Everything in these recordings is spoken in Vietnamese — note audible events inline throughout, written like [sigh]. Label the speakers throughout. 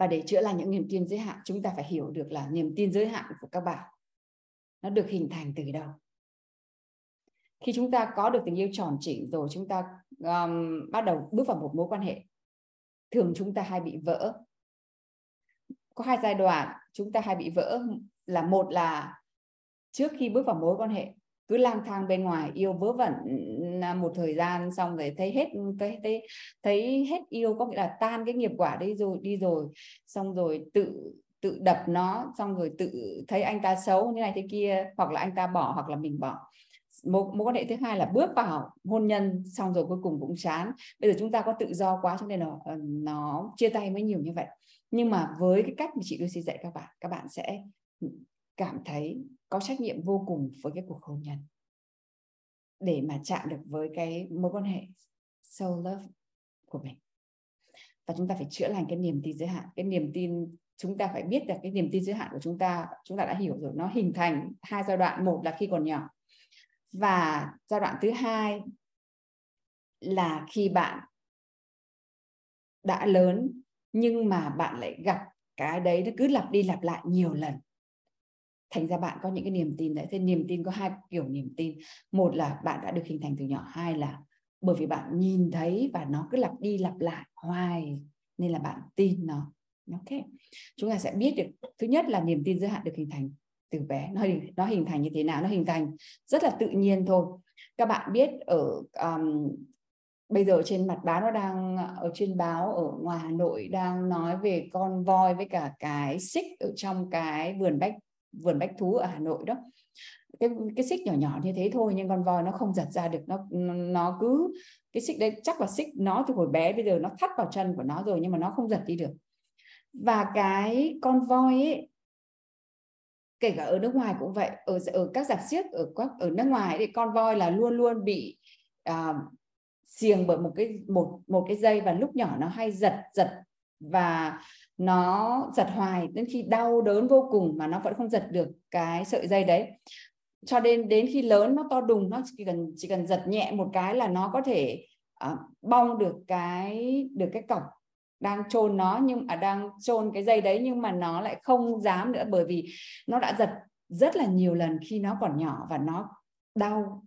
Speaker 1: Và để chữa lành những niềm tin giới hạn chúng ta phải hiểu được là niềm tin giới hạn của các bạn nó được hình thành từ đâu. Khi chúng ta có được tình yêu tròn chỉnh rồi chúng ta um, bắt đầu bước vào một mối quan hệ thường chúng ta hay bị vỡ. Có hai giai đoạn chúng ta hay bị vỡ. Là một là trước khi bước vào mối quan hệ cứ lang thang bên ngoài, yêu vớ vẩn ừ, một thời gian xong rồi thấy hết, thấy thấy thấy hết yêu, có nghĩa là tan cái nghiệp quả đi rồi đi rồi. Xong rồi tự tự đập nó, xong rồi tự thấy anh ta xấu như này thế kia, hoặc là anh ta bỏ, hoặc là mình bỏ. Một mối quan hệ thứ hai là bước vào hôn nhân, xong rồi cuối cùng cũng chán. Bây giờ chúng ta có tự do quá cho nên là ờ, nó chia tay mới nhiều như vậy. Nhưng mà với cái cách mà chị Lucy dạy các bạn các bạn sẽ cảm thấy có trách nhiệm vô cùng với cái cuộc hôn nhân. Để mà chạm được với cái mối quan hệ soul love của mình. Và chúng ta phải chữa lành cái niềm tin giới hạn. Cái niềm tin, chúng ta phải biết được cái niềm tin giới hạn của chúng ta chúng ta đã hiểu rồi, nó hình thành hai giai đoạn. Một là khi còn nhỏ. Và giai đoạn thứ hai là khi bạn đã lớn, nhưng mà bạn lại gặp cái đấy nó cứ lặp đi lặp lại nhiều lần thành ra bạn có những cái niềm tin đấy. Thế niềm tin có hai kiểu niềm tin. Một là bạn đã được hình thành từ nhỏ. Hai là bởi vì bạn nhìn thấy và nó cứ lặp đi lặp lại hoài nên là bạn tin nó. Ok. Chúng ta sẽ biết được thứ nhất là niềm tin giới hạn được hình thành từ bé. Nó hình nó hình thành như thế nào? Nó hình thành rất là tự nhiên thôi. Các bạn biết ở um, bây giờ trên mặt báo nó đang ở trên báo ở ngoài Hà Nội đang nói về con voi với cả cái xích ở trong cái vườn bách vườn bách thú ở Hà Nội đó. Cái cái xích nhỏ nhỏ như thế thôi nhưng con voi nó không giật ra được nó nó cứ cái xích đấy chắc là xích nó từ hồi bé bây giờ nó thắt vào chân của nó rồi nhưng mà nó không giật đi được. Và cái con voi ấy kể cả ở nước ngoài cũng vậy ở ở các giặc xiếc ở các ở nước ngoài thì con voi là luôn luôn bị à, xiềng bởi một cái một một cái dây và lúc nhỏ nó hay giật giật và nó giật hoài đến khi đau đớn vô cùng mà nó vẫn không giật được cái sợi dây đấy. Cho đến đến khi lớn nó to đùng nó chỉ cần chỉ cần giật nhẹ một cái là nó có thể uh, bong được cái được cái cọc đang chôn nó nhưng à đang chôn cái dây đấy nhưng mà nó lại không dám nữa bởi vì nó đã giật rất là nhiều lần khi nó còn nhỏ và nó đau.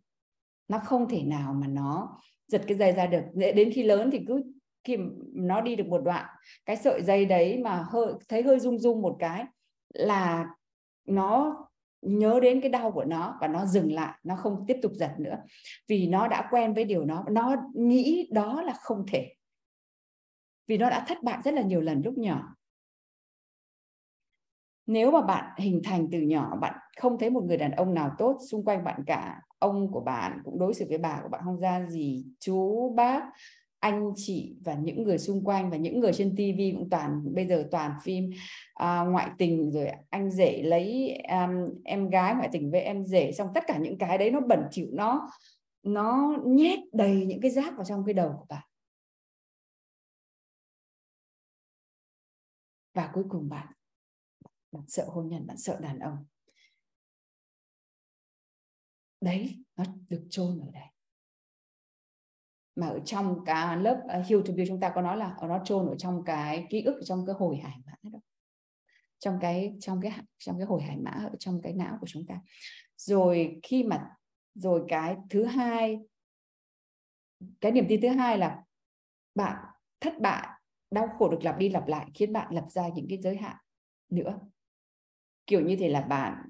Speaker 1: Nó không thể nào mà nó giật cái dây ra được. Đến khi lớn thì cứ khi nó đi được một đoạn, cái sợi dây đấy mà hơi, thấy hơi rung rung một cái là nó nhớ đến cái đau của nó và nó dừng lại, nó không tiếp tục giật nữa. Vì nó đã quen với điều nó nó nghĩ đó là không thể. Vì nó đã thất bại rất là nhiều lần lúc nhỏ. Nếu mà bạn hình thành từ nhỏ, bạn không thấy một người đàn ông nào tốt xung quanh bạn cả, ông của bạn cũng đối xử với bà của bạn không ra gì, chú bác anh chị và những người xung quanh và những người trên TV cũng toàn bây giờ toàn phim uh, ngoại tình rồi anh rể lấy um, em gái ngoại tình với em rể. Xong tất cả những cái đấy nó bẩn chịu nó nó nhét đầy những cái rác vào trong cái đầu của bạn. Và cuối cùng bạn bạn sợ hôn nhân bạn sợ đàn ông. Đấy nó được chôn ở đây mà ở trong cả lớp ờ, uh, Heal to Build chúng ta có nói là nó chôn ở trong cái ký ức trong cái hồi hải mã đó. Trong cái trong cái trong cái hồi hải mã ở trong cái não của chúng ta. Rồi khi mà rồi cái thứ hai cái niềm tin thứ hai là bạn thất bại đau khổ được lặp đi lặp lại khiến bạn lập ra những cái giới hạn nữa. Kiểu như thế là bạn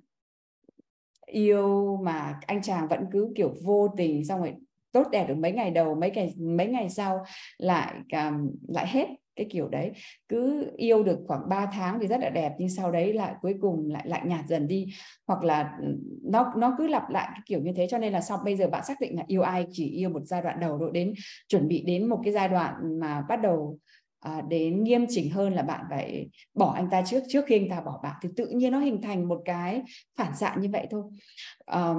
Speaker 1: yêu mà anh chàng vẫn cứ kiểu vô tình xong rồi tốt đẹp được mấy ngày đầu mấy ngày mấy ngày sau lại um, lại hết cái kiểu đấy. Cứ yêu được khoảng 3 tháng thì rất là đẹp nhưng sau đấy lại cuối cùng lại lại nhạt dần đi. Hoặc là nó nó cứ lặp lại cái kiểu như thế. Cho nên là sau bây giờ bạn xác định là yêu ai chỉ yêu một giai đoạn đầu rồi đến chuẩn bị đến một cái giai đoạn mà bắt đầu à, đến nghiêm chỉnh hơn là bạn phải bỏ anh ta trước trước khi anh ta bỏ bạn thì tự nhiên nó hình thành một cái phản xạ như vậy thôi. À,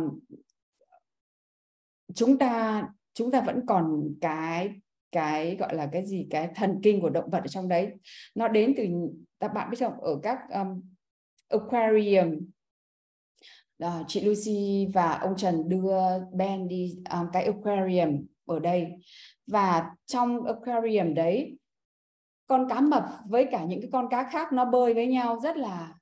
Speaker 1: chúng ta chúng ta vẫn còn cái cái gọi là cái gì cái thần kinh của động vật ở trong đấy. Nó đến từ các bạn biết không ở các um, aquarium. Uh, chị Lucy và ông Trần đưa Ben đi um, cái aquarium ở đây. Và trong aquarium đấy con cá mập với cả những cái con cá khác nó bơi với nhau rất là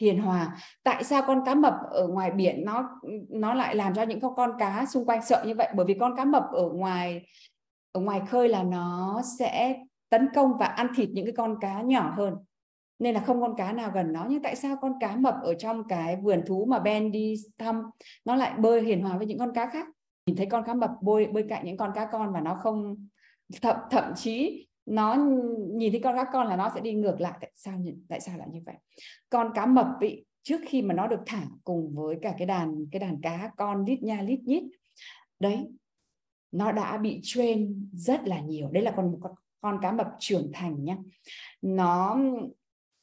Speaker 1: hiền hòa. Tại sao con cá mập ở ngoài biển nó nó lại làm cho những con cá xung quanh sợ như vậy? Bởi vì con cá mập ở ngoài ở ngoài khơi là nó sẽ tấn công và ăn thịt những cái con cá nhỏ hơn. Nên là không con cá nào gần nó. Nhưng tại sao con cá mập ở trong cái vườn thú mà Ben đi thăm, nó lại bơi hiền hòa với những con cá khác? Nhìn thấy con cá mập bơi bơi cạnh những con cá con và nó không, thậm thậm chí nó nhìn thấy con cá con là nó sẽ đi ngược lại. Tại sao tại sao lại như vậy? Con cá mập bị trước khi mà nó được thả cùng với cả cái đàn cái đàn cá con lít nha lít nhít đấy nó đã bị train rất là nhiều. Đấy là con con, con cá mập trưởng thành nhá. Nó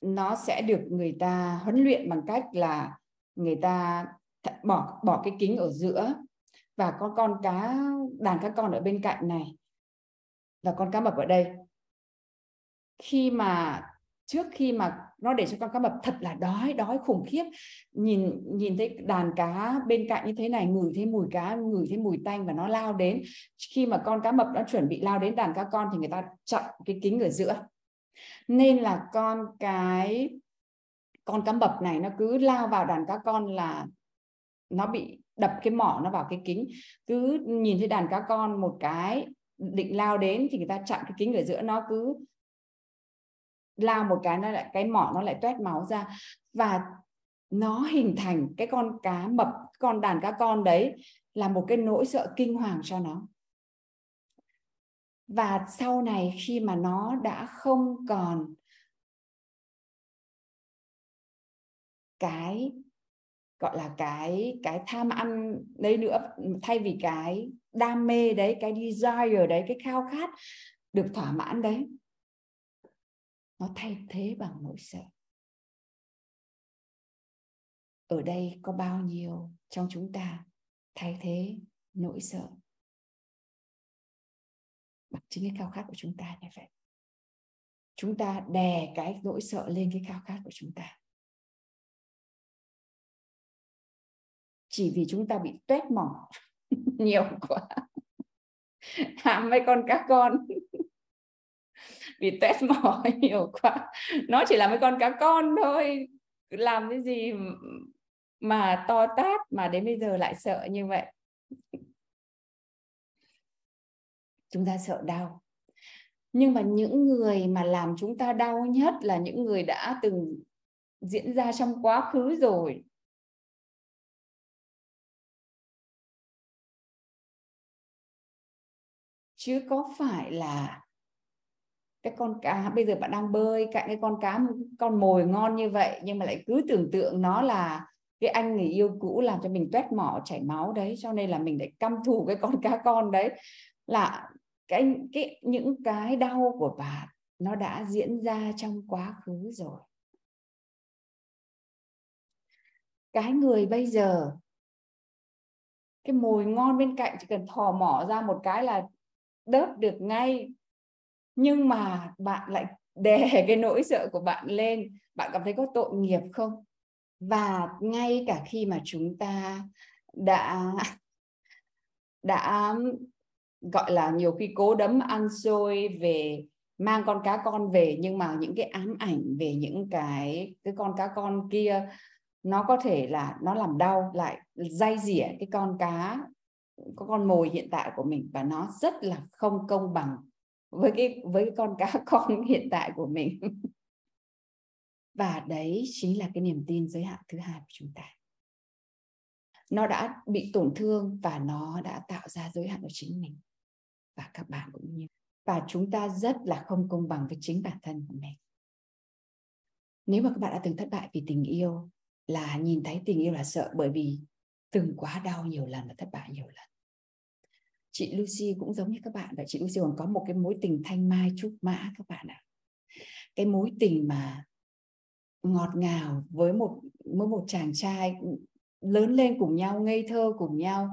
Speaker 1: nó sẽ được người ta huấn luyện bằng cách là người ta bỏ bỏ cái kính ở giữa và có con cá đàn cá con ở bên cạnh này và con cá mập ở đây khi mà trước khi mà nó để cho con cá mập thật là đói đói khủng khiếp, nhìn nhìn thấy đàn cá bên cạnh như thế này, ngửi thấy mùi cá, ngửi thấy mùi tanh và nó lao đến. Khi mà con cá mập nó chuẩn bị lao đến đàn cá con thì người ta chặn cái kính ở giữa. Nên là con cái, con cá mập này nó cứ lao vào đàn cá con là nó bị đập cái mỏ nó vào cái kính. Cứ nhìn thấy đàn cá con một cái định lao đến thì người ta chặn cái kính ở giữa, nó cứ lao một cái nó lại, cái mỏ nó lại toét máu ra. Và nó hình thành cái con cá mập, con đàn cá con đấy là một cái nỗi sợ kinh hoàng cho nó. Và sau này khi mà nó đã không còn cái, gọi là cái cái tham ăn đấy nữa, thay vì cái đam mê đấy, cái desire đấy, cái khao khát được thỏa mãn đấy nó thay thế bằng nỗi sợ ở đây có bao nhiêu trong chúng ta thay thế nỗi sợ? Bằng chính cái khao khát của chúng ta như vậy. Chúng ta đè cái nỗi sợ lên cái khao khát của chúng ta. Chỉ vì chúng ta bị tuét mỏ [laughs] nhiều quá. Hàm mấy con cá con? [laughs] vì test mỏ [laughs] nhiều quá. Nó chỉ là mấy con cá con thôi. Làm cái gì mà to tát mà đến bây giờ lại sợ như vậy? Chúng ta sợ đau. Nhưng mà những người mà làm chúng ta đau nhất là những người đã từng diễn ra trong quá khứ rồi. Chứ có phải là cái con cá, bây giờ bạn đang bơi, cạnh cái con cá, con mồi ngon như vậy, nhưng mà lại cứ tưởng tượng nó là cái anh người yêu cũ làm cho mình tuét mỏ, chảy máu đấy. Cho nên là mình lại căm thù cái con cá con đấy. Là cái cái, những cái đau của bạn nó đã diễn ra trong quá khứ rồi. Cái người bây giờ, cái mồi ngon bên cạnh chỉ cần thò mỏ ra một cái là đớp được ngay nhưng mà bạn lại [laughs] đè cái nỗi sợ của bạn lên. Bạn cảm thấy có tội nghiệp không? Và ngay cả khi mà chúng ta đã [laughs] đã, gọi là, nhiều khi cố đấm ăn xôi về mang con cá con về, nhưng mà những cái ám ảnh về những cái cái con cá con kia, nó có thể là, nó làm đau, lại dây dỉa cái con cá có con mồi hiện tại của mình. Và nó rất là không công bằng với cái với cái con cá, [laughs] con hiện tại của mình. Và đấy chính là cái niềm tin giới hạn thứ hai của chúng ta. Nó đã bị tổn thương và nó đã tạo ra giới hạn của chính mình và các bạn cũng như. Và chúng ta rất là không công bằng với chính bản thân của mình. Nếu mà các bạn đã từng thất bại vì tình yêu, là nhìn thấy tình yêu là sợ bởi vì từng quá đau nhiều lần và thất bại nhiều lần chị Lucy cũng giống như các bạn và chị Lucy còn có một cái mối tình thanh mai trúc mã các bạn ạ. Cái mối tình mà ngọt ngào với một với một chàng trai lớn lên cùng nhau, ngây thơ cùng nhau,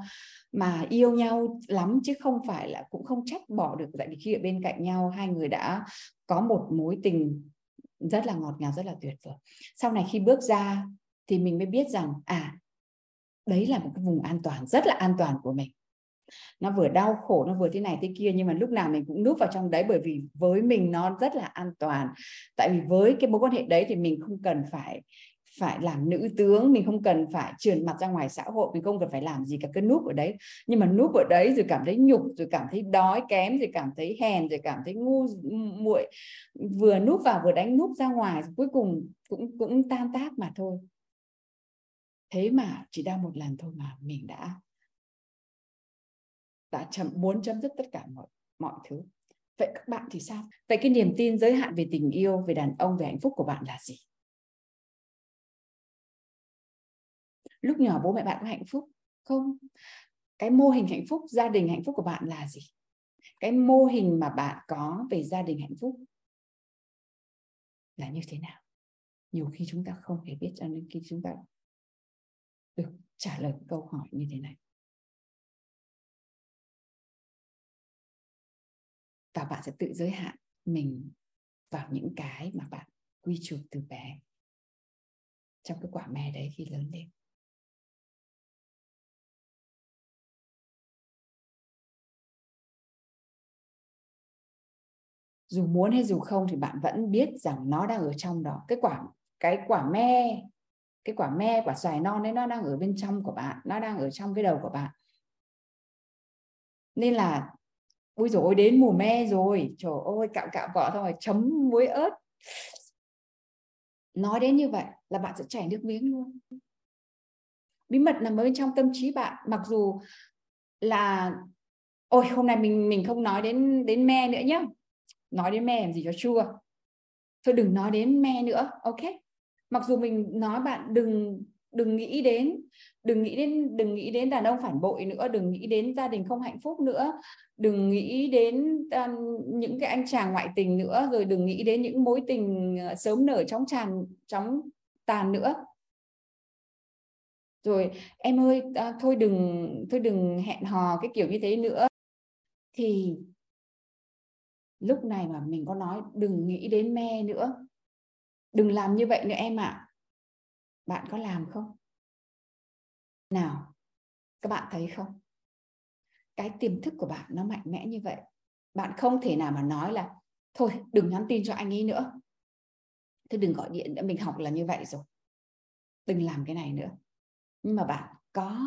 Speaker 1: mà yêu nhau lắm chứ không phải là, cũng không trách bỏ được, tại vì khi ở bên cạnh nhau hai người đã có một mối tình rất là ngọt ngào, rất là tuyệt vời. Sau này khi bước ra thì mình mới biết rằng à đấy là một cái vùng an toàn, rất là an toàn của mình nó vừa đau khổ, nó vừa thế này thế kia, nhưng mà lúc nào mình cũng núp vào trong đấy, bởi vì với mình nó rất là an toàn. Tại vì với cái mối quan hệ đấy thì mình không cần phải phải làm nữ tướng, mình không cần phải truyền mặt ra ngoài xã hội, mình không cần phải làm gì cả cái núp ở đấy. Nhưng mà núp ở đấy rồi cảm thấy nhục, rồi cảm thấy đói kém, rồi cảm thấy hèn, rồi cảm thấy ngu muội. Vừa núp vào, vừa đánh núp ra ngoài cuối cùng cũng cũng tan tác mà thôi. Thế mà chỉ đau một lần thôi mà mình đã đã chấm, muốn chấm dứt tất cả mọi mọi thứ. Vậy các bạn thì sao? Vậy cái niềm tin giới hạn về tình yêu về đàn ông về hạnh phúc của bạn là gì? Lúc nhỏ bố mẹ bạn có hạnh phúc không? Cái mô hình hạnh phúc gia đình hạnh phúc của bạn là gì? Cái mô hình mà bạn có về gia đình hạnh phúc là như thế nào? Nhiều khi chúng ta không hề biết cho nên khi chúng ta được trả lời câu hỏi như thế này và bạn sẽ tự giới hạn mình vào những cái mà bạn quy chụp từ bé trong cái quả me đấy khi lớn lên. Dù muốn hay dù không thì bạn vẫn biết rằng nó đang ở trong đó. Cái quả cái quả me, cái quả me, quả xoài non đấy nó đang ở bên trong của bạn, nó đang ở trong cái đầu của bạn. Nên là ui rồi đến mùa me rồi. Trời ơi, cạo cạo vỏ xong rồi chấm muối ớt. Nói đến như vậy là bạn sẽ chảy nước miếng luôn. Bí mật nằm ở bên trong tâm trí bạn. Mặc dù là, ôi, hôm nay mình mình không nói đến đến me nữa nhé nói đến me làm gì cho chua. Thôi đừng nói đến me nữa, ok? Mặc dù mình nói bạn đừng đừng nghĩ đến đừng nghĩ đến đừng nghĩ đến đàn ông phản bội nữa đừng nghĩ đến gia đình không hạnh phúc nữa. Đừng nghĩ đến um, những cái anh chàng ngoại tình nữa rồi đừng nghĩ đến những mối tình ờ, sớm nở chóng tràn chóng tàn nữa. Rồi em ơi à, thôi đừng thôi đừng hẹn hò cái kiểu như thế nữa. Thì lúc này mà mình có nói đừng nghĩ đến me nữa. Đừng làm như vậy nữa em ạ. à bạn có làm không? Nào các bạn thấy không? Cái tiềm thức của bạn nó mạnh mẽ như vậy. Bạn không thể nào mà nói là thôi đừng nhắn tin cho anh ấy nữa. Thôi đừng gọi điện nữa mình học là như vậy rồi. Đừng làm cái này nữa. Nhưng mà bạn có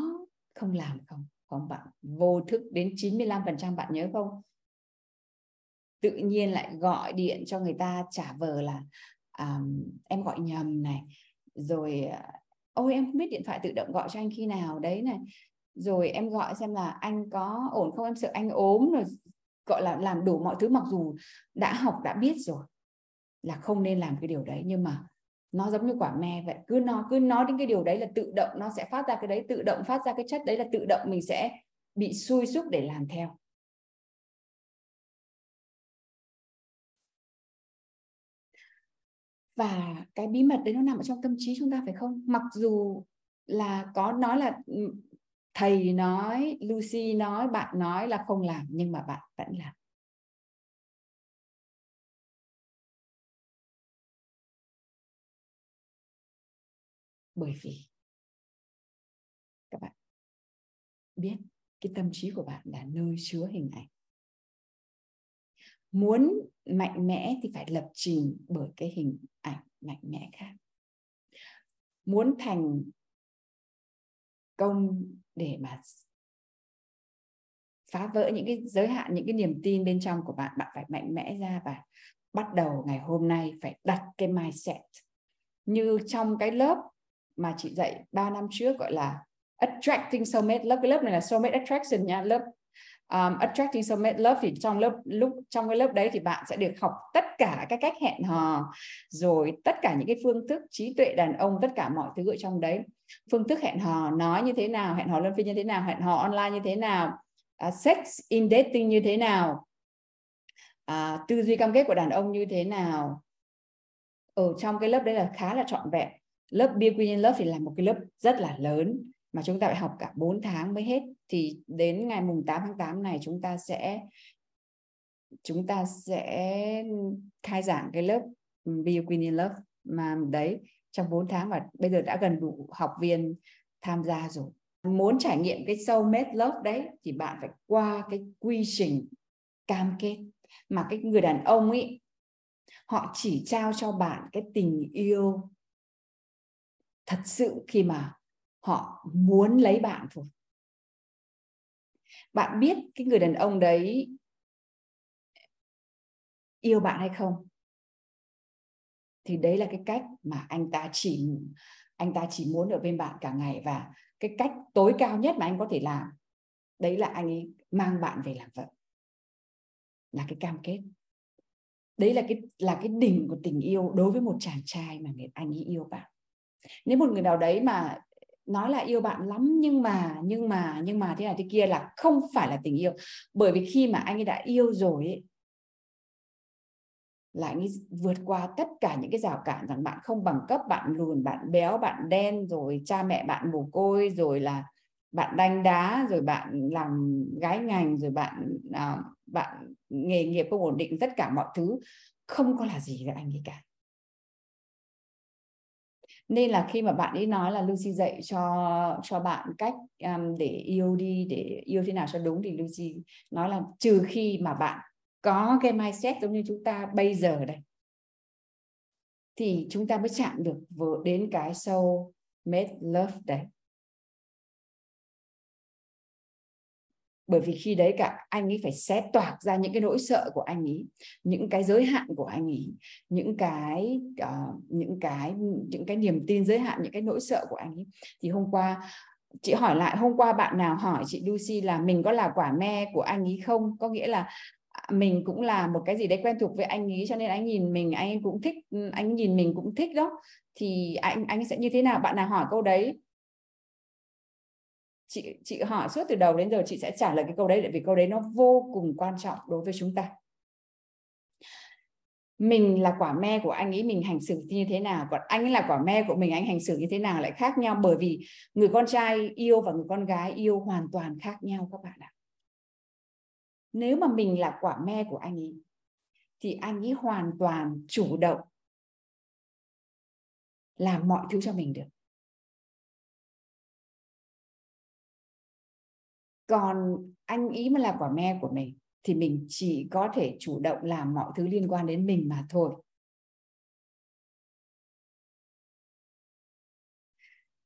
Speaker 1: không làm không? Không bạn vô thức đến 95% bạn nhớ không? Tự nhiên lại gọi điện cho người ta trả vờ là um, em gọi nhầm này rồi à, ôi, em không biết điện thoại tự động gọi cho anh khi nào. Đấy này. Rồi em gọi xem là anh có ổn không? Em sợ anh ốm rồi, gọi là làm đủ mọi thứ mặc dù đã học, đã biết rồi, là không nên làm cái điều đấy. Nhưng mà nó giống như quả me vậy. Cứ nó cứ nói đến cái điều đấy là tự động, nó sẽ phát ra cái đấy, tự động phát ra cái chất đấy là tự động mình sẽ bị xui xúc để làm theo. Và cái bí mật đấy nó nằm ở trong tâm trí chúng ta phải không? Mặc dù là có nói là ừ, thầy nói, Lucy nói, bạn nói là không làm, nhưng mà bạn vẫn làm. Bởi vì các bạn biết, cái tâm trí của bạn là nơi chứa hình ảnh muốn mạnh mẽ thì phải lập trình bởi cái hình ảnh mạnh mẽ khác. Muốn thành công để mà phá vỡ những cái giới hạn, những cái niềm tin bên trong của bạn bạn phải mạnh mẽ ra và bắt đầu ngày hôm nay phải đặt cái mindset. Như trong cái lớp mà chị dạy 3 năm trước gọi là attracting soulmate, lớp cái lớp này là soulmate attraction nha, lớp um, attracting soulmate love thì trong lớp lúc trong cái lớp đấy thì bạn sẽ được học tất cả các cách hẹn hò rồi tất cả những cái phương thức trí tuệ đàn ông tất cả mọi thứ ở trong đấy. Phương thức hẹn hò nói như thế nào hẹn hò luân phiên như thế nào hẹn hò online như thế nào uh, sex in dating như thế nào uh, tư duy cam kết của đàn ông như thế nào. Ở trong cái lớp đấy là khá là trọn vẹn. Lớp Be Queen Love thì là một cái lớp rất là lớn mà chúng ta phải học cả 4 tháng mới hết thì đến ngày mùng 8 tháng 8 này chúng ta sẽ, chúng ta sẽ khai giảng cái lớp ừ, Be Queen in Love mà đấy, trong 4 tháng và bây giờ đã gần đủ học viên tham gia rồi. Muốn trải nghiệm cái soulmate love đấy thì bạn phải qua cái quy trình cam kết mà cái người đàn ông ấy, họ chỉ trao cho bạn cái tình yêu thật sự khi mà họ muốn lấy bạn thôi bạn biết cái người đàn ông đấy yêu bạn hay không? Thì đấy là cái cách mà anh ta chỉ, anh ta chỉ muốn ở bên bạn cả ngày và cái cách tối cao nhất mà anh có thể làm, đấy là anh ấy mang bạn về làm vợ. Là cái cam kết. Đấy là cái là cái đỉnh của tình yêu đối với một chàng trai mà người, anh ấy yêu bạn. Nếu một người nào đấy mà nói là yêu bạn lắm nhưng mà nhưng mà nhưng mà thế này thế kia là không phải là tình yêu. Bởi vì khi mà anh ấy đã yêu rồi ấy, là anh ấy vượt qua tất cả những cái rào cản rằng bạn không bằng cấp bạn lùn bạn béo bạn đen rồi cha mẹ bạn mồ côi rồi là bạn đánh đá rồi bạn làm gái ngành rồi bạn à, bạn nghề nghiệp không ổn định tất cả mọi thứ. Không có là gì với anh ấy cả nên là khi mà bạn ấy nói là Lucy dạy cho cho bạn cách um, để yêu đi để yêu thế nào cho đúng thì Lucy nói là trừ khi mà bạn có cái mindset giống như chúng ta bây giờ đây thì chúng ta mới chạm được đến cái sâu made love đấy. Bởi vì khi đấy cả anh ấy phải xé toạc ra những cái nỗi sợ của anh ấy những cái giới hạn của anh ấy những cái uh, những cái những cái niềm tin giới hạn những cái nỗi sợ của anh ấy. Thì hôm qua chị hỏi lại hôm qua bạn nào hỏi chị Lucy là mình có là quả me của anh ấy không? Có nghĩa là à, mình cũng là một cái gì đấy quen thuộc với anh ấy cho nên anh nhìn mình anh cũng thích anh nhìn mình cũng thích đó. Thì anh anh sẽ như thế nào? Bạn nào hỏi câu đấy? Chị chị hỏi suốt từ đầu đến giờ chị sẽ trả lời cái câu đấy vì câu đấy nó vô cùng quan trọng đối với chúng ta. Mình là quả me của anh ấy, mình hành xử như thế nào, còn anh ấy là quả me của mình, anh hành xử như thế nào lại khác nhau? Bởi vì người con trai yêu và người con gái yêu hoàn toàn khác nhau các bạn ạ. Nếu mà mình là quả me của anh ấy, thì anh ấy hoàn toàn chủ động làm mọi thứ cho mình được. Còn anh ý mà là quả me của mình thì mình chỉ có thể chủ động làm mọi thứ liên quan đến mình mà thôi.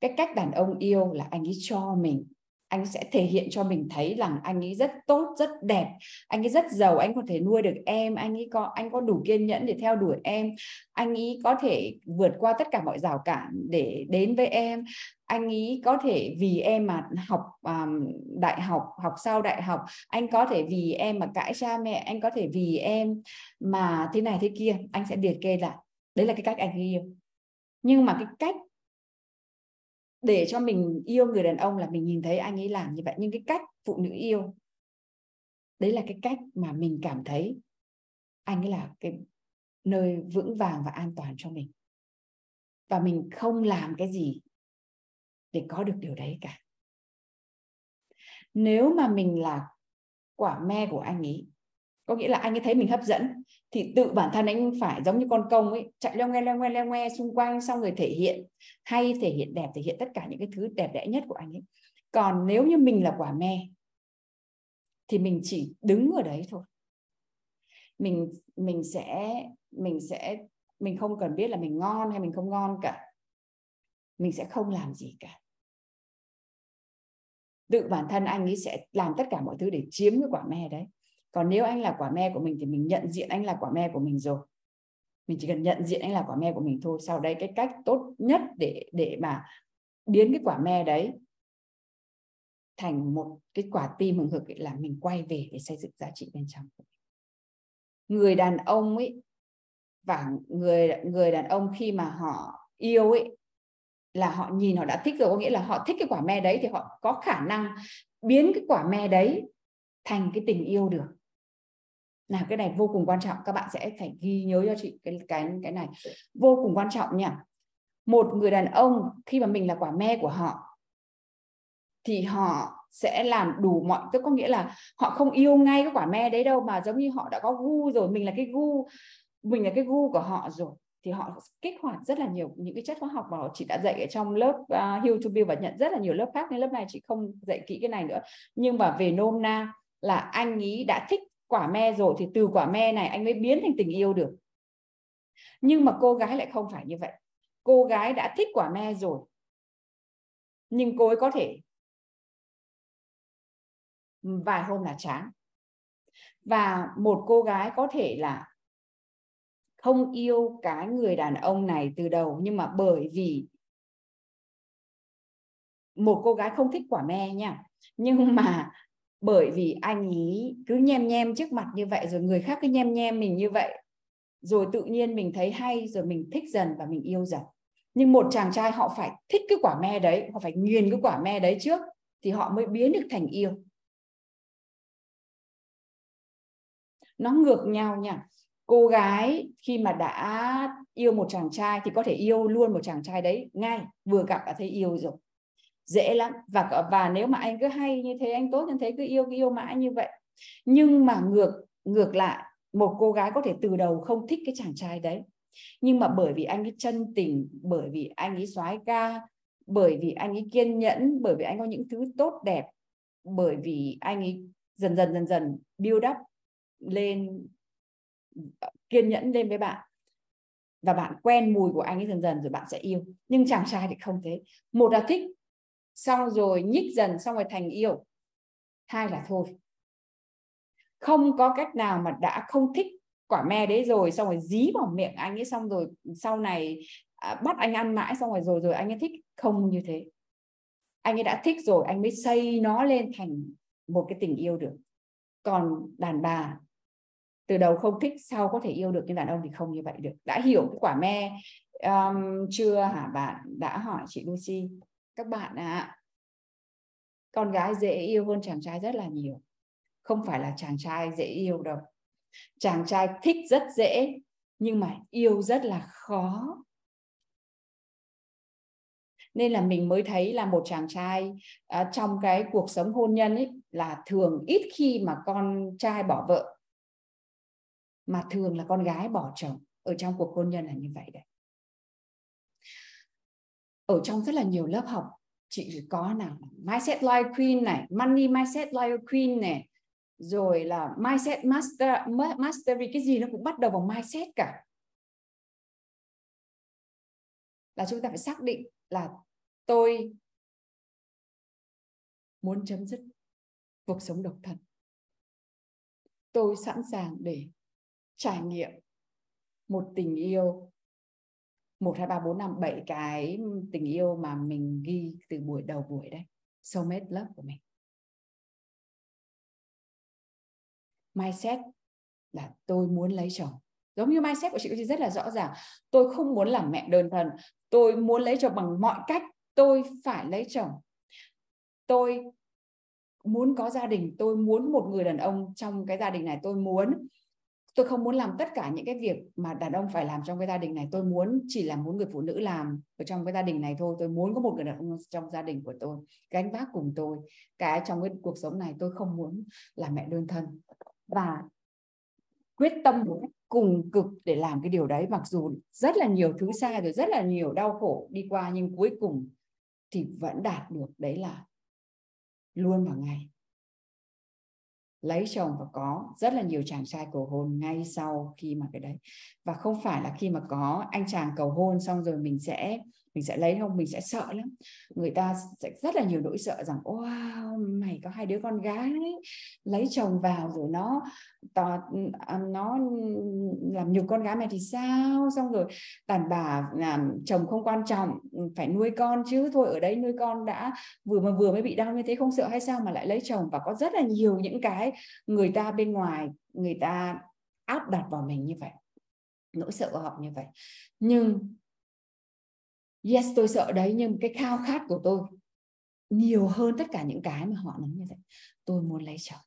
Speaker 1: Cái cách đàn ông yêu là anh ấy cho mình anh sẽ thể hiện cho mình thấy rằng anh ấy rất tốt rất đẹp anh ấy rất giàu anh có thể nuôi được em anh ấy có anh có đủ kiên nhẫn để theo đuổi em anh ấy có thể vượt qua tất cả mọi rào cản để đến với em anh ấy có thể vì em mà học um, đại học học sau đại học anh có thể vì em mà cãi cha mẹ anh có thể vì em mà thế này thế kia anh sẽ liệt kê lại. Đấy là cái cách anh yêu nhưng mà cái cách để cho mình yêu người đàn ông là mình nhìn thấy anh ấy làm như vậy. Nhưng cái cách phụ nữ yêu, đấy là cái cách mà mình cảm thấy anh ấy là cái nơi vững vàng và an toàn cho mình. Và mình không làm cái gì để có được điều đấy cả. Nếu mà mình là quả me của anh ấy có nghĩa là anh ấy thấy mình hấp dẫn. Thì tự bản thân anh phải giống như con công ấy, chạy leo ngoe leo ngoe leo ngoe xung quanh, xong rồi thể hiện. Hay thể hiện đẹp, thể hiện tất cả những cái thứ đẹp đẽ nhất của anh ấy. Còn nếu như mình là quả me, thì mình chỉ đứng ở đấy thôi. Mình mình sẽ mình sẽ, mình không cần biết là mình ngon hay mình không ngon cả. Mình sẽ không làm gì cả. Tự bản thân anh ấy sẽ làm tất cả mọi thứ để chiếm cái quả me đấy còn nếu anh là quả me của mình thì mình nhận diện anh là quả me của mình rồi. Mình chỉ cần nhận diện anh là quả me của mình thôi. Sau đây cái cách tốt nhất để để mà biến cái quả me đấy thành một cái quả tim hừng hực là mình quay về để xây dựng giá trị bên trong. Người đàn ông ấy và người người đàn ông khi mà họ yêu ấy là họ nhìn họ đã thích rồi. Có nghĩa là họ thích cái quả me đấy thì họ có khả năng biến cái quả me đấy thành cái tình yêu được nào cái này vô cùng quan trọng các bạn sẽ phải ghi nhớ cho chị cái cái cái này. Vô cùng quan trọng nha. Một người đàn ông khi mà mình là quả me của họ thì họ sẽ làm đủ mọi tức có nghĩa là họ không yêu ngay cái quả me đấy đâu mà giống như họ đã có gu rồi mình là cái gu mình là cái gu của họ rồi thì họ kích hoạt rất là nhiều những cái chất hóa học mà chị đã dạy ở trong lớp uh, Heal to Build và nhận rất là nhiều lớp khác nên lớp này chị không dạy kỹ cái này nữa. Nhưng mà về nôm na là anh ý đã thích quả me rồi thì từ quả me này anh mới biến thành tình yêu được. Nhưng mà cô gái lại không phải như vậy. Cô gái đã thích quả me rồi. Nhưng cô ấy có thể vài hôm là chán. Và một cô gái có thể là không yêu cái người đàn ông này từ đầu, nhưng mà bởi vì một cô gái không thích quả me nha. Nhưng mà bởi vì anh ý cứ nhem nhem trước mặt như vậy, rồi người khác cứ nhem nhem mình như vậy. Rồi tự nhiên mình thấy hay, rồi mình thích dần và mình yêu dần. Nhưng một chàng trai họ phải thích cái quả me đấy, họ phải nghiền cái quả me đấy trước thì họ mới biến được thành yêu. Nó ngược nhau nha. Cô gái khi mà đã yêu một chàng trai thì có thể yêu luôn một chàng trai đấy ngay, vừa gặp đã thấy yêu rồi dễ lắm. Và và nếu mà anh cứ hay như thế, anh tốt như thế, cứ yêu cứ yêu mãi như vậy. Nhưng mà ngược ngược lại, một cô gái có thể từ đầu không thích cái chàng trai đấy. Nhưng mà bởi vì anh ấy chân tình, bởi vì anh ấy soái ca, bởi vì anh ấy kiên nhẫn, bởi vì anh có những thứ tốt đẹp, bởi vì anh ấy dần dần dần dần build up lên, kiên nhẫn lên với bạn. Và bạn quen mùi của anh ấy dần dần rồi bạn sẽ yêu. Nhưng chàng trai thì không thế. Một là thích xong rồi nhích dần xong rồi thành yêu. Hai là thôi. Không có cách nào mà đã không thích quả me đấy rồi xong rồi dí vào miệng anh ấy xong rồi sau này à, bắt anh ăn mãi xong rồi rồi rồi anh ấy thích. Không như thế. Anh ấy đã thích rồi anh mới xây nó lên thành một cái tình yêu được. Còn đàn bà từ đầu không thích sau có thể yêu được nhưng đàn ông thì không như vậy được. Đã hiểu cái quả me um, chưa hả bạn? Đã hỏi chị Lucy các bạn ạ à, con gái dễ yêu hơn chàng trai rất là nhiều. Không phải là chàng trai dễ yêu đâu. Chàng trai thích rất dễ nhưng mà yêu rất là khó. Nên là mình mới thấy là một chàng trai à, trong cái cuộc sống hôn nhân ấy là thường ít khi mà con trai bỏ vợ mà thường là con gái bỏ chồng. Ở trong cuộc hôn nhân là như vậy đấy ở trong rất là nhiều lớp học, chị có nào mindset life queen này, money mindset life queen này, rồi là mindset master mastery, cái gì nó cũng bắt đầu bằng mindset cả. Là chúng ta phải xác định là tôi muốn chấm dứt cuộc sống độc thân. Tôi sẵn sàng để trải nghiệm một tình yêu một, hai, ba, bốn, năm, bảy cái tình yêu mà mình ghi từ buổi đầu buổi đấy. Soulmate love của mình. Mindset là tôi muốn lấy chồng. Giống như mindset của chị chị rất là rõ ràng. Tôi không muốn làm mẹ đơn thân tôi muốn lấy chồng bằng mọi cách. Tôi phải lấy chồng. Tôi muốn có gia đình. Tôi muốn một người đàn ông trong cái gia đình này. Tôi muốn tôi không muốn làm tất cả những cái việc mà đàn ông phải làm trong cái gia đình này. Tôi muốn chỉ là muốn người phụ nữ làm ở trong cái gia đình này thôi. Tôi muốn có một người đàn ông trong gia đình của tôi gánh vác cùng tôi, cái trong cái cuộc sống này tôi không muốn là mẹ đơn thân. Và quyết tâm cùng cực để làm cái điều đấy, mặc dù rất là nhiều thứ sai rồi, rất là nhiều đau khổ đi qua, nhưng cuối cùng thì vẫn đạt được. Đấy là luôn vào ngày lấy chồng và có rất là nhiều chàng trai cầu hôn ngay sau khi mà cái đấy. Và không phải là khi mà có anh chàng cầu hôn xong rồi mình sẽ mình sẽ lấy không? Mình sẽ sợ lắm. Người ta sẽ rất là nhiều nỗi sợ rằng wow mày có hai đứa con gái lấy chồng vào rồi nó tò, à, nó làm nhiều con gái mày thì sao? Xong rồi đàn bà làm chồng không quan trọng phải nuôi con chứ thôi ở đấy nuôi con đã vừa mà vừa mới bị đau như thế không sợ hay sao mà lại lấy chồng? Và có rất là nhiều những cái người ta bên ngoài người ta áp đặt vào mình như vậy nỗi sợ của họ như vậy. Nhưng yes, tôi sợ đấy, nhưng cái khao khát của tôi nhiều hơn tất cả những cái mà họ nói như vậy. Tôi muốn lấy chồng.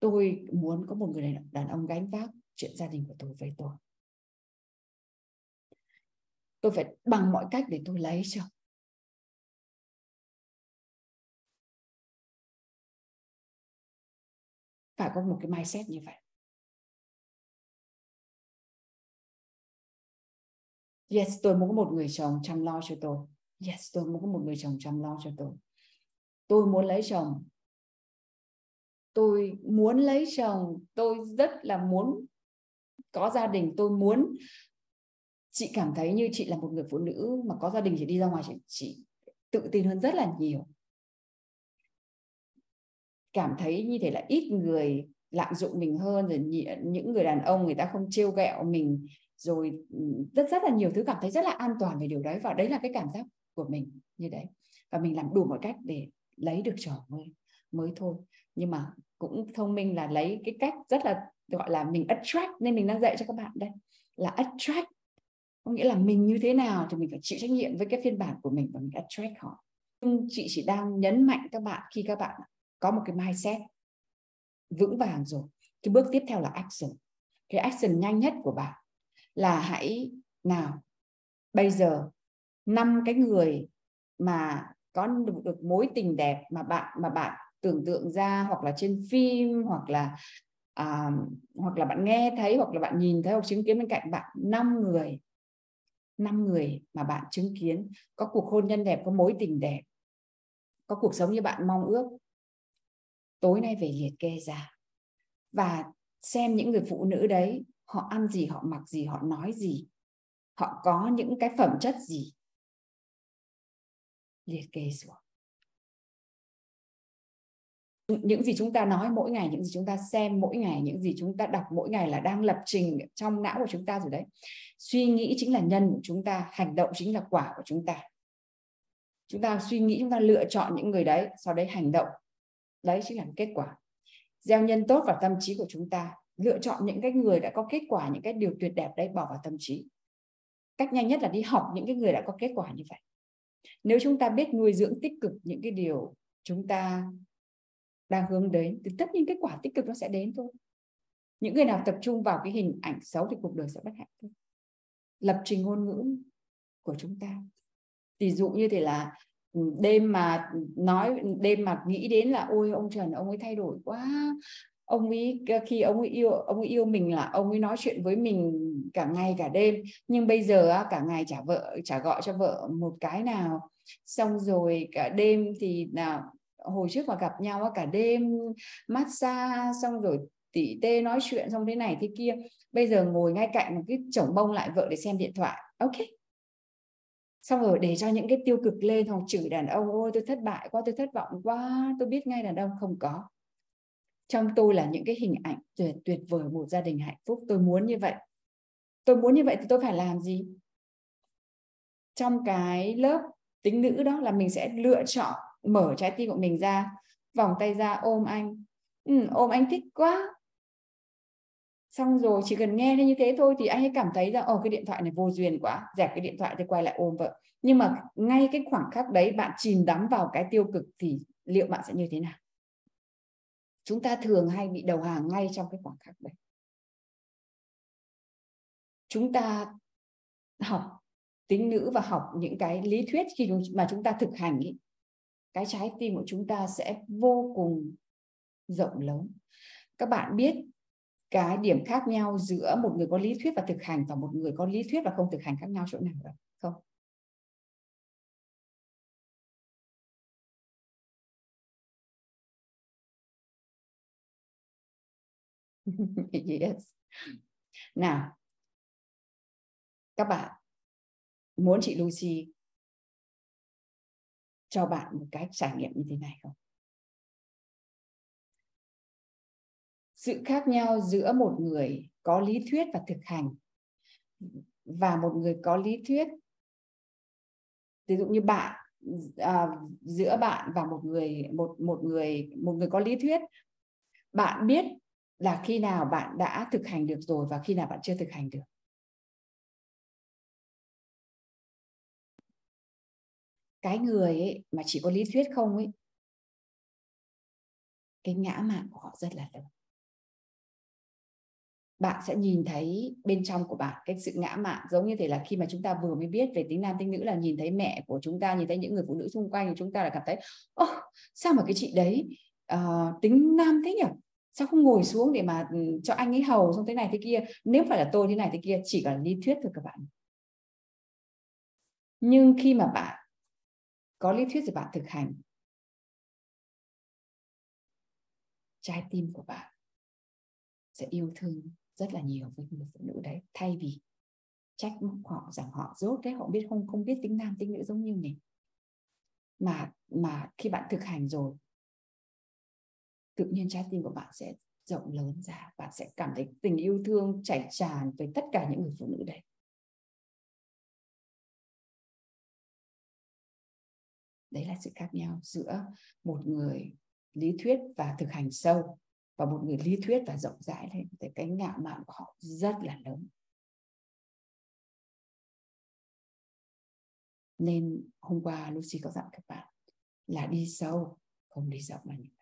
Speaker 1: Tôi muốn có một người đàn ông gánh vác chuyện gia đình của tôi với tôi. Tôi phải bằng mọi cách để tôi lấy chồng. Phải có một cái mindset như vậy. Yes tôi muốn có một người chồng chăm lo cho tôi. Yes tôi muốn có một người chồng chăm lo cho tôi. Tôi muốn lấy chồng. Tôi muốn lấy chồng. Tôi rất là muốn có gia đình. Tôi muốn chị cảm thấy như chị là một người phụ nữ mà có gia đình chị đi ra ngoài chị, chị tự tin hơn rất là nhiều. Cảm thấy như thế là ít người lạm dụng mình hơn rồi những người đàn ông người ta không trêu ghẹo mình rồi ừ, rất rất là nhiều thứ cảm thấy rất là an toàn về điều đấy và đấy là cái cảm giác của mình như đấy. Và mình làm đủ mọi cách để lấy được trò mới mới thôi. Nhưng mà cũng thông minh là lấy cái cách rất là, gọi là, mình attract nên mình đang dạy cho các bạn đây, là attract. Có nghĩa là mình như thế nào thì mình phải chịu trách nhiệm với cái phiên bản của mình và mình attract họ. Nhưng chị chỉ đang nhấn mạnh các bạn khi các bạn có một cái mindset vững vàng rồi. Cái bước tiếp theo là action. Cái action nhanh nhất của bạn là hãy nào bây giờ năm cái người mà có được, được mối tình đẹp mà bạn mà bạn tưởng tượng ra hoặc là trên phim hoặc là à, hoặc là bạn nghe thấy hoặc là bạn nhìn thấy hoặc chứng kiến bên cạnh bạn năm người năm người mà bạn chứng kiến có cuộc hôn nhân đẹp có mối tình đẹp có cuộc sống như bạn mong ước tối nay về liệt kê ra. Và xem những người phụ nữ đấy họ ăn gì, họ mặc gì, họ nói gì, họ có những cái phẩm chất gì. Liệt kê xuống. Những gì chúng ta nói mỗi ngày, những gì chúng ta xem mỗi ngày, những gì chúng ta đọc mỗi ngày là đang lập trình trong não của chúng ta rồi đấy. Suy nghĩ chính là nhân của chúng ta, hành động chính là quả của chúng ta. Chúng ta suy nghĩ, chúng ta lựa chọn những người đấy, sau đấy hành động. Đấy chính là kết quả. Gieo nhân tốt vào tâm trí của chúng ta lựa chọn những cái người đã có kết quả, những cái điều tuyệt đẹp đấy, bỏ vào tâm trí. Cách nhanh nhất là đi học những cái người đã có kết quả như vậy. Nếu chúng ta biết nuôi dưỡng tích cực những cái điều chúng ta đang hướng đến, thì tất nhiên kết quả tích cực nó sẽ đến thôi. Những người nào tập trung vào cái hình ảnh xấu thì cuộc đời sẽ bất hạnh thôi. Lập trình ngôn ngữ của chúng ta. Ví dụ như thế là ừ, đêm mà nói, đêm mà nghĩ đến là, ôi, ông Trần, ông ấy thay đổi quá ông ấy ờ, khi ông ấy yêu, ông ấy yêu mình là ông ấy nói chuyện với mình cả ngày cả đêm. Nhưng bây giờ cả ngày trả vợ trả gọi cho vợ một cái nào. Xong rồi cả đêm thì nào, hồi trước mà gặp nhau cả đêm massage, xong rồi tỉ tê nói chuyện, xong thế này thế kia. Bây giờ ngồi ngay cạnh một cái chồng bông lại vợ để xem điện thoại. Ok. Xong rồi để cho những cái tiêu cực lên hoặc chửi đàn ông, ôi, tôi thất bại quá, tôi thất vọng quá, tôi biết ngay đàn ông không có trong tôi là những cái hình ảnh tuyệt tuyệt vời một gia đình hạnh phúc. Tôi muốn như vậy. Tôi muốn như vậy thì tôi phải làm gì? Trong cái lớp tính nữ đó là mình sẽ lựa chọn mở trái tim của mình ra vòng tay ra ôm anh. Ừ, ôm anh thích quá. Xong rồi chỉ cần nghe như thế thôi thì anh ấy cảm thấy ra ồ cái điện thoại này vô duyên quá dẹp cái điện thoại thì quay lại ôm vợ. Nhưng mà ngay cái khoảng khắc đấy bạn chìm đắm vào cái tiêu cực thì liệu bạn sẽ như thế nào? Chúng ta thường hay bị đầu hàng ngay trong cái khoảng khắc đấy. Chúng ta học tính nữ và học những cái lý thuyết khi mà chúng ta thực hành ý, cái trái tim của chúng ta sẽ vô cùng rộng lớn. Các bạn biết cái điểm khác nhau giữa một người có lý thuyết và thực hành và một người có lý thuyết và không thực hành khác nhau chỗ nào không [laughs] yes. Nào, các bạn muốn chị Lucy cho bạn một cái trải nghiệm như thế này không? Sự khác nhau giữa một người có lý thuyết và thực hành và một người có lý thuyết ví dụ như bạn à, giữa bạn và một người một một người một người có lý thuyết bạn biết là khi nào bạn đã thực hành được rồi và khi nào bạn chưa thực hành được? Cái người ấy mà chỉ có lý thuyết không ấy cái ngã mạn của họ rất là lớn. Bạn sẽ nhìn thấy bên trong của bạn cái sự ngã mạn giống như thế là khi mà chúng ta vừa mới biết về tính nam tính nữ là nhìn thấy mẹ của chúng ta nhìn thấy những người phụ nữ xung quanh thì chúng ta là cảm thấy ô sao mà cái chị đấy uh, tính nam thế nhỉ sao không ngồi xuống để mà ừ, cho anh ấy hầu xong thế này thế kia? Nếu phải là tôi thế này thế kia, chỉ là lý thuyết thôi các bạn. Nhưng khi mà bạn có lý thuyết rồi bạn thực hành, trái tim của bạn sẽ yêu thương rất là nhiều với người phụ nữ đấy. Thay vì trách móc họ, rằng họ dốt đấy, họ biết không không biết tính nam tính nữ giống như mình. Mà mà khi bạn thực hành rồi tự nhiên trái tim của bạn sẽ rộng lớn ra, bạn sẽ cảm thấy tình yêu thương chảy tràn với tất cả những người phụ nữ đấy. Đấy là sự khác nhau giữa một người lý thuyết và thực hành sâu và một người lý thuyết và rộng rãi lên, thì cái ngạo mạn của họ rất là lớn. Nên hôm qua Lucy có dặn các bạn là đi sâu, không đi rộng mà như vậy.